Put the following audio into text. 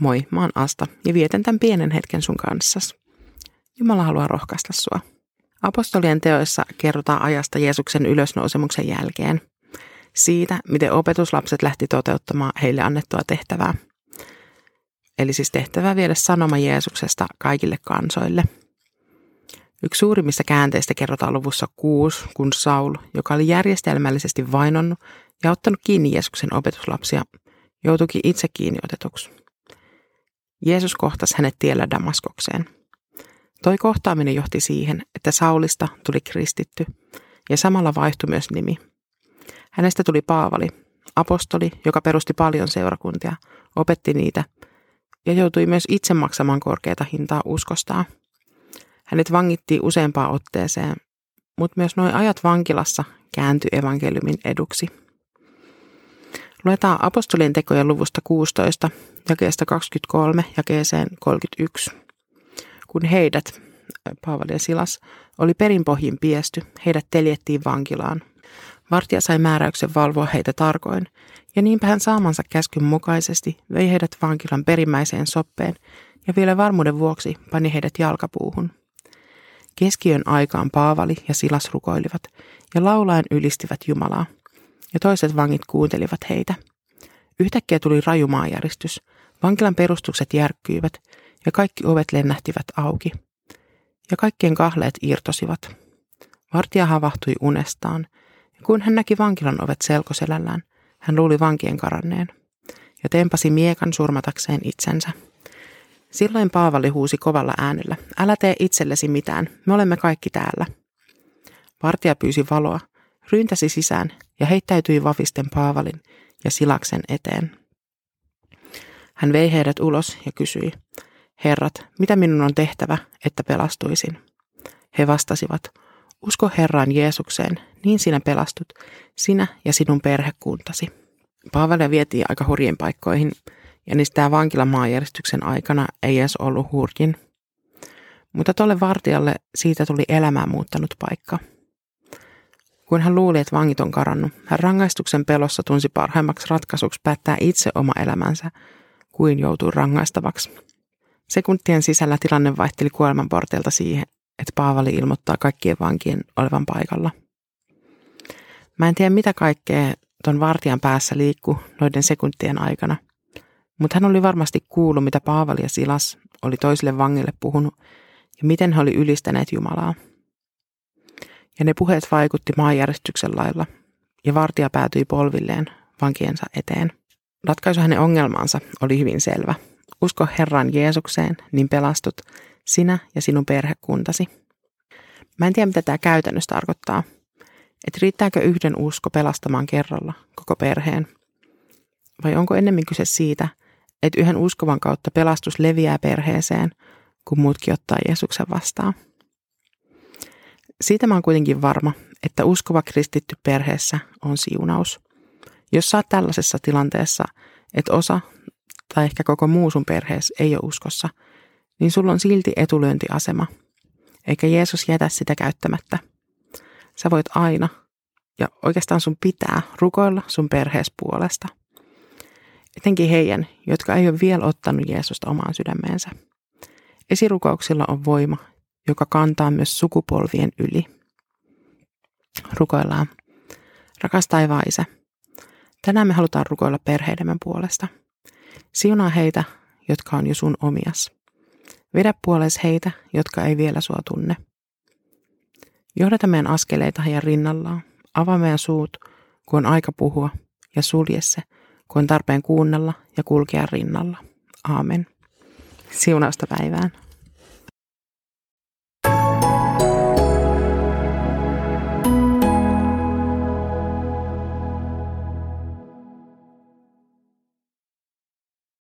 Moi, mä oon Asta ja vietän tämän pienen hetken sun kanssas. Jumala haluaa rohkaista sua. Apostolien teoissa kerrotaan ajasta Jeesuksen ylösnousemuksen jälkeen. Siitä, miten opetuslapset lähti toteuttamaan heille annettua tehtävää. Eli siis tehtävää viedä sanoma Jeesuksesta kaikille kansoille. Yksi suurimmista käänteistä kerrotaan luvussa 6, kun Saul, joka oli järjestelmällisesti vainonnut ja ottanut kiinni Jeesuksen opetuslapsia, joutuikin itse kiinni otetuksi. Jeesus kohtasi hänet tiellä Damaskokseen. Toi kohtaaminen johti siihen, että Saulista tuli kristitty ja samalla vaihtui myös nimi. Hänestä tuli Paavali, apostoli, joka perusti paljon seurakuntia, opetti niitä ja joutui myös itse maksamaan korkeata hintaa uskostaan. Hänet vangittiin useampaan otteeseen, mutta myös noin ajat vankilassa kääntyi evankeliumin eduksi. Luetaan apostolien tekojen luvusta 16, jakeesta 23 jakeeseen 31. Kun heidät, Paavali ja Silas, oli perinpohjin piesty, heidät teljettiin vankilaan. Vartija sai määräyksen valvoa heitä tarkoin, ja niinpä hän saamansa käskyn mukaisesti vei heidät vankilan perimmäiseen soppeen ja vielä varmuuden vuoksi pani heidät jalkapuuhun. Keskiön aikaan Paavali ja Silas rukoilivat ja laulaen ylistivät Jumalaa – ja toiset vangit kuuntelivat heitä. Yhtäkkiä tuli raju maanjäristys. Vankilan perustukset järkkyivät ja kaikki ovet lennähtivät auki. Ja kaikkien kahleet irtosivat. Vartija havahtui unestaan, ja kun hän näki vankilan ovet selkoselällään, hän luuli vankien karanneen ja tempasi miekan surmatakseen itsensä. Silloin Paavali huusi kovalla äänellä, älä tee itsellesi mitään, me olemme kaikki täällä. Vartija pyysi valoa, ryntäsi sisään ja heittäytyi vavisten Paavalin ja Silaksen eteen. Hän vei heidät ulos ja kysyi, Herrat, mitä minun on tehtävä, että pelastuisin? He vastasivat, usko Herraan Jeesukseen, niin sinä pelastut, sinä ja sinun perhekuntasi. Paavalia vietiin aika hurjien paikkoihin, ja niistä tämä vankila maanjärjestyksen aikana ei edes ollut hurjin. Mutta tolle vartijalle siitä tuli elämää muuttanut paikka – kun hän luuli, että vangit on karannut, hän rangaistuksen pelossa tunsi parhaimmaksi ratkaisuksi päättää itse oma elämänsä, kuin joutuu rangaistavaksi. Sekuntien sisällä tilanne vaihteli kuoleman porteilta siihen, että Paavali ilmoittaa kaikkien vankien olevan paikalla. Mä en tiedä mitä kaikkea ton vartijan päässä liikkuu noiden sekuntien aikana, mutta hän oli varmasti kuullut, mitä Paavali ja Silas oli toisille vangille puhunut ja miten he oli ylistäneet Jumalaa ja ne puheet vaikutti maanjärjestyksen lailla, ja vartija päätyi polvilleen vankiensa eteen. Ratkaisu hänen ongelmaansa oli hyvin selvä. Usko Herran Jeesukseen, niin pelastut sinä ja sinun perhekuntasi. Mä en tiedä, mitä tämä käytännössä tarkoittaa. Että riittääkö yhden usko pelastamaan kerralla koko perheen? Vai onko ennemmin kyse siitä, että yhden uskovan kautta pelastus leviää perheeseen, kun muutkin ottaa Jeesuksen vastaan? Siitä mä oon kuitenkin varma, että uskova kristitty perheessä on siunaus. Jos sä oot tällaisessa tilanteessa, että osa tai ehkä koko muu sun perheessä ei ole uskossa, niin sulla on silti etulyöntiasema, eikä Jeesus jätä sitä käyttämättä. Sä voit aina, ja oikeastaan sun pitää, rukoilla sun perhees puolesta. Etenkin heidän, jotka ei ole vielä ottanut Jeesusta omaan sydämeensä. Esirukouksilla on voima joka kantaa myös sukupolvien yli. Rukoillaan. Rakas taivaan isä, tänään me halutaan rukoilla perheidemme puolesta. Siunaa heitä, jotka on jo sun omias. Vedä puoles heitä, jotka ei vielä sua tunne. Johdata meidän askeleita heidän rinnallaan. Avaa meidän suut, kun on aika puhua, ja sulje se, kun on tarpeen kuunnella ja kulkea rinnalla. Aamen. Siunausta päivään.